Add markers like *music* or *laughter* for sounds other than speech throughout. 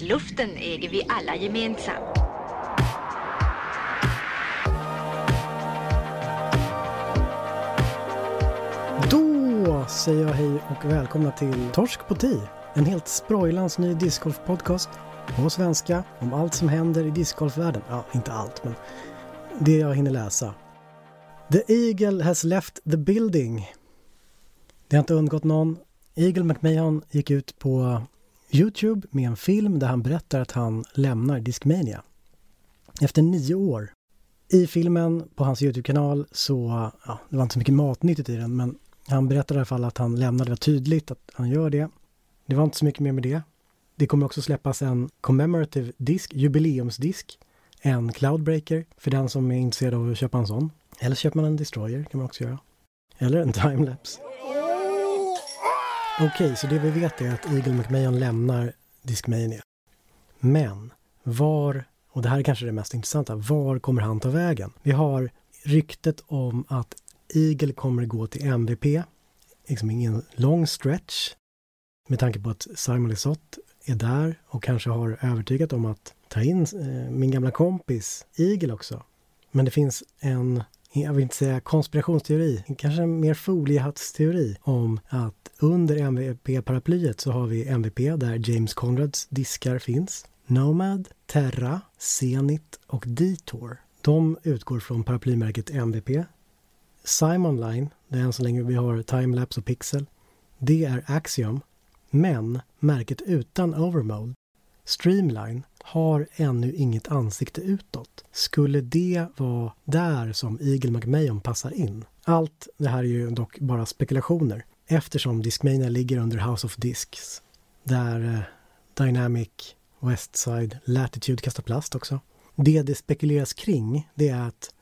Luften äger vi alla gemensamt. Då säger jag hej och välkomna till Torsk på ti. En helt sprojlans ny discgolf-podcast på svenska om allt som händer i discgolfvärlden. Ja, inte allt, men det jag hinner läsa. The Eagle has left the building. Det har inte undgått någon. Eagle McMahon gick ut på Youtube med en film där han berättar att han lämnar Discmania. Efter nio år. I filmen på hans Youtube-kanal så, ja, det var inte så mycket matnyttigt i den, men han berättar i alla fall att han lämnar, det var tydligt att han gör det. Det var inte så mycket mer med det. Det kommer också släppas en commemorative disk, jubileumsdisk, en Cloudbreaker för den som är intresserad av att köpa en sån. Eller köper man en Destroyer kan man också göra. Eller en timelapse. Okej, okay, så det vi vet är att Eagle McMahon lämnar Discmania. Men var, och det här är kanske det mest intressanta, var kommer han ta vägen? Vi har ryktet om att Eagle kommer gå till MVP, liksom ingen lång stretch, med tanke på att Simon Lisotte är där och kanske har övertygat om att ta in eh, min gamla kompis Eagle också. Men det finns en, jag vill inte säga konspirationsteori, kanske en mer foliehattsteori om att under MVP-paraplyet så har vi MVP där James Conrads diskar finns. Nomad, Terra, Zenit och Detour. De utgår från paraplymärket MVP. Simon Line, det är än så länge vi har Timelapse och Pixel. Det är Axiom, men märket utan Overmold. Streamline har ännu inget ansikte utåt. Skulle det vara där som Eagle McMahon passar in? Allt det här är ju dock bara spekulationer eftersom Discmania ligger under House of Discs där eh, Dynamic, Westside, Latitude kastar plast också. Det det spekuleras kring det är att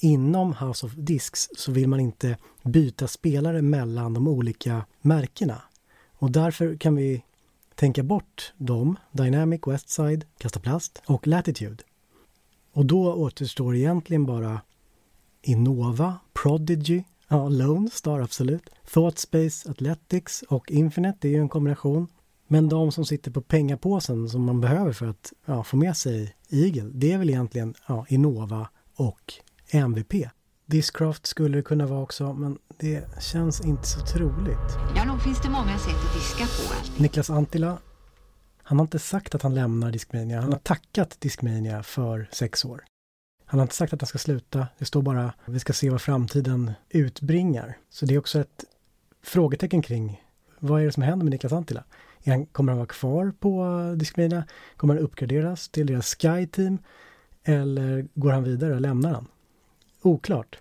inom House of Discs så vill man inte byta spelare mellan de olika märkena. Och därför kan vi tänka bort dem, Dynamic, Westside, Kasta Plast och Latitude. Och då återstår egentligen bara Innova, Prodigy, ja, Lone Star absolut, Thoughtspace Athletics och Infinite, det är ju en kombination. Men de som sitter på pengapåsen som man behöver för att ja, få med sig Eagle, det är väl egentligen ja, Innova och MVP. Discraft skulle det kunna vara också, men det känns inte så troligt. Ja, nog finns det många sätt att diska på. Alltid. Niklas Antila, han har inte sagt att han lämnar Discmania. Han har tackat Discmania för sex år. Han har inte sagt att han ska sluta. Det står bara vi ska se vad framtiden utbringar. Så det är också ett frågetecken kring vad är det som händer med Niklas Antila? Han, kommer han vara kvar på Discmania? Kommer han uppgraderas till deras Sky-team? Eller går han vidare lämnar han? Oklart.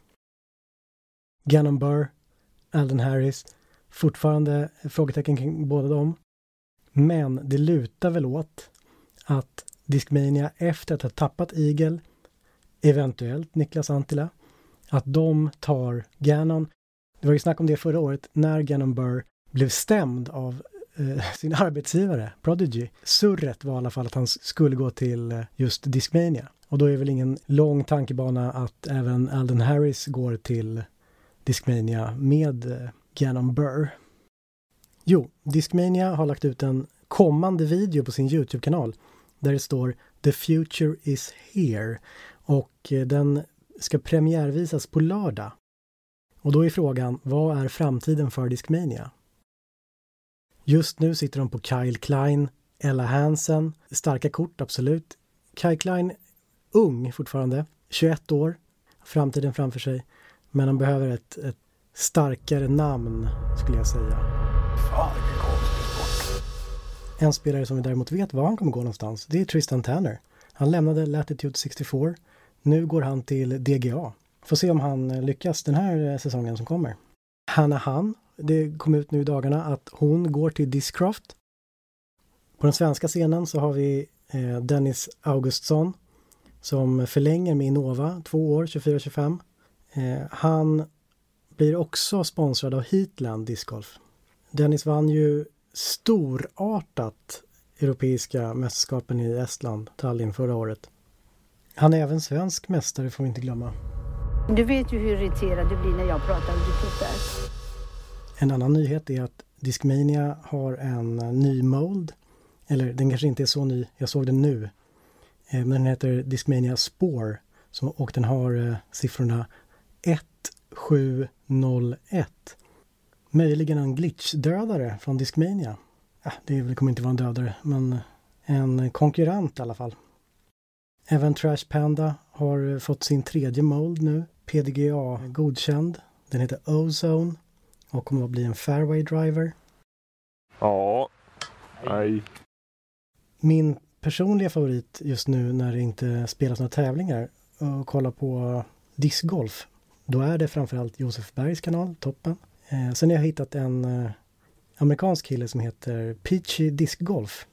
Gannon Burr, Alden Harris, fortfarande frågetecken kring båda dem. Men det lutar väl åt att Discmania efter att ha tappat Eagle, eventuellt Niklas Antila, att de tar Gannon. Det var ju snack om det förra året när Gannon Burr blev stämd av eh, *laughs* sin arbetsgivare, Prodigy. Surret var i alla fall att han skulle gå till eh, just Discmania. Och då är väl ingen lång tankebana att även Alden Harris går till Discmania med eh, Gannon Burr. Jo, Discmania har lagt ut en kommande video på sin Youtube-kanal där det står The future is here och eh, den ska premiärvisas på lördag. Och då är frågan, vad är framtiden för Discmania? Just nu sitter de på Kyle Klein, Ella Hansen, starka kort absolut. Kyle Klein ung fortfarande, 21 år, framtiden framför sig. Men han behöver ett, ett starkare namn, skulle jag säga. Fan, En spelare som vi däremot vet var han kommer gå någonstans, det är Tristan Tanner. Han lämnade Latitude 64. Nu går han till DGA. Får se om han lyckas den här säsongen som kommer. Hanna Han, det kom ut nu i dagarna att hon går till Discraft. På den svenska scenen så har vi eh, Dennis Augustsson som förlänger med Innova två år, 24-25. Eh, han blir också sponsrad av Heatland Discgolf. Dennis vann ju storartat Europeiska mästerskapen i Estland, Tallinn, förra året. Han är även svensk mästare får vi inte glömma. Du vet ju hur irriterad du blir när jag pratar om det En annan nyhet är att Discmania har en ny mold Eller den kanske inte är så ny, jag såg den nu. Eh, men den heter Discmania Spore och den har eh, siffrorna 1701. Möjligen en glitchdödare från Discmania. Ja, det kommer inte vara en dödare, men en konkurrent i alla fall. Även Trash Panda har fått sin tredje mold nu, PDGA godkänd. Den heter Ozone och kommer att bli en fairway driver. Ja, nej. Min personliga favorit just nu när det inte spelas några tävlingar eh, och kolla på discgolf. Då är det framförallt Josef Bergs kanal, toppen. Eh, sen har jag hittat en eh, amerikansk kille som heter Peachy Discgolf.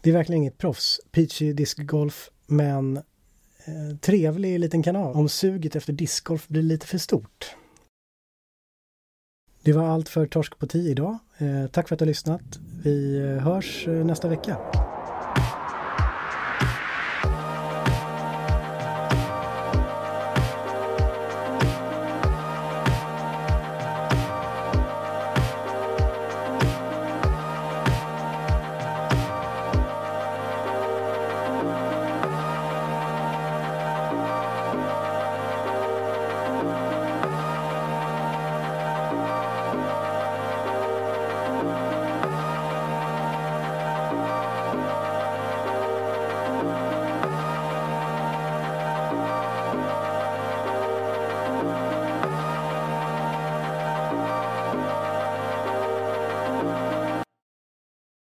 Det är verkligen inget proffs, Peachy Discgolf, men eh, trevlig liten kanal. Om suget efter discgolf blir lite för stort. Det var allt för Torsk på 10 idag. Eh, tack för att du har lyssnat. Vi eh, hörs eh, nästa vecka.